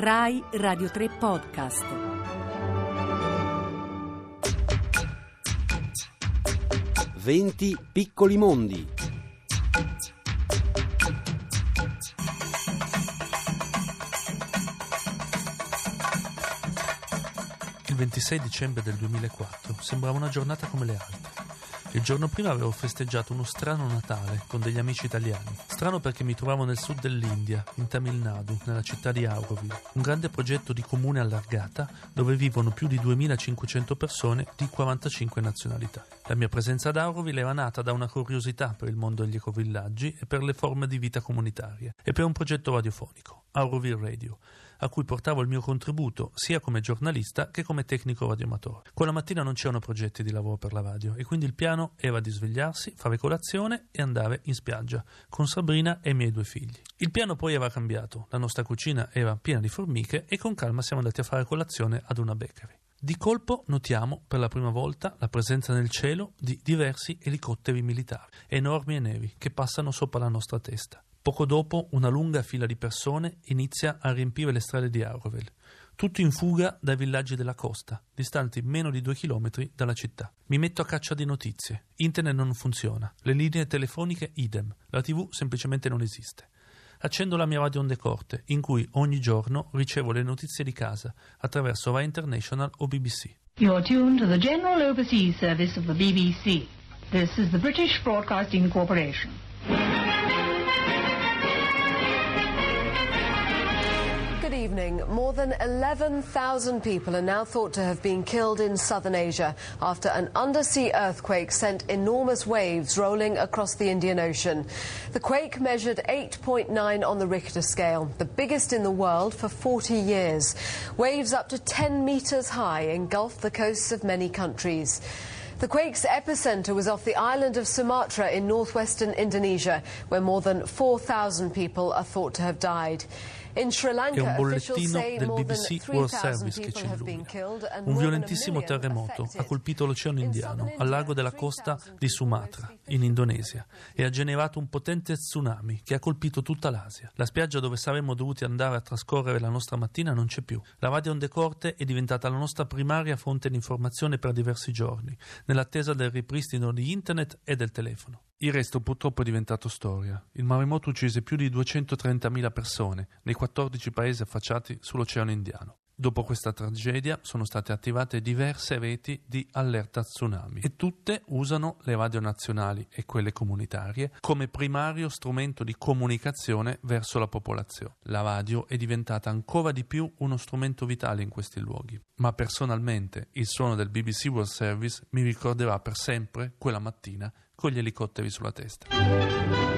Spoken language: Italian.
Rai Radio 3 Podcast. Venti piccoli mondi. Il 26 dicembre del 2004 sembrava una giornata come le altre. Il giorno prima avevo festeggiato uno strano Natale con degli amici italiani. Strano perché mi trovavo nel sud dell'India, in Tamil Nadu, nella città di Auroville, un grande progetto di comune allargata dove vivono più di 2500 persone di 45 nazionalità. La mia presenza ad Auroville era nata da una curiosità per il mondo degli ecovillaggi e per le forme di vita comunitarie e per un progetto radiofonico, Auroville Radio a cui portavo il mio contributo sia come giornalista che come tecnico radioamatore. Quella mattina non c'erano progetti di lavoro per la radio e quindi il piano era di svegliarsi, fare colazione e andare in spiaggia con Sabrina e i miei due figli. Il piano poi aveva cambiato, la nostra cucina era piena di formiche e con calma siamo andati a fare colazione ad una bakery. Di colpo notiamo per la prima volta la presenza nel cielo di diversi elicotteri militari, enormi e nevi, che passano sopra la nostra testa. Poco dopo una lunga fila di persone inizia a riempire le strade di Auroville, tutto in fuga dai villaggi della costa, distanti meno di due chilometri dalla città. Mi metto a caccia di notizie. Internet non funziona, le linee telefoniche idem, la tv semplicemente non esiste. Accendo la mia radio onde corte, in cui ogni giorno ricevo le notizie di casa attraverso Rai International o BBC. You're tuned to the General Overseas Service of the BBC. This is the British Broadcasting Corporation. Evening. More than 11,000 people are now thought to have been killed in southern Asia after an undersea earthquake sent enormous waves rolling across the Indian Ocean. The quake measured 8.9 on the Richter scale, the biggest in the world for 40 years. Waves up to 10 meters high engulfed the coasts of many countries. The quake's epicenter was off the island of Sumatra in northwestern Indonesia, where more than 4,000 people are thought to have died. È un bollettino del BBC World 3,000 Service che ci have been illumina. killed and Un violentissimo terremoto ha colpito l'Oceano In Indiano, al largo della costa 3,000 di Sumatra, in Indonesia, e ha generato un potente tsunami che ha colpito tutta l'Asia. La spiaggia dove saremmo dovuti andare a trascorrere la nostra mattina non c'è più. La radio onde corte è diventata la nostra primaria fonte di informazione per diversi giorni, nell'attesa del ripristino di internet e del telefono. Il resto purtroppo è diventato storia. Il maremoto uccise più di 230.000 persone nei 14 paesi affacciati sull'Oceano Indiano. Dopo questa tragedia sono state attivate diverse reti di allerta tsunami e tutte usano le radio nazionali e quelle comunitarie come primario strumento di comunicazione verso la popolazione. La radio è diventata ancora di più uno strumento vitale in questi luoghi, ma personalmente il suono del BBC World Service mi ricorderà per sempre quella mattina con gli elicotteri sulla testa.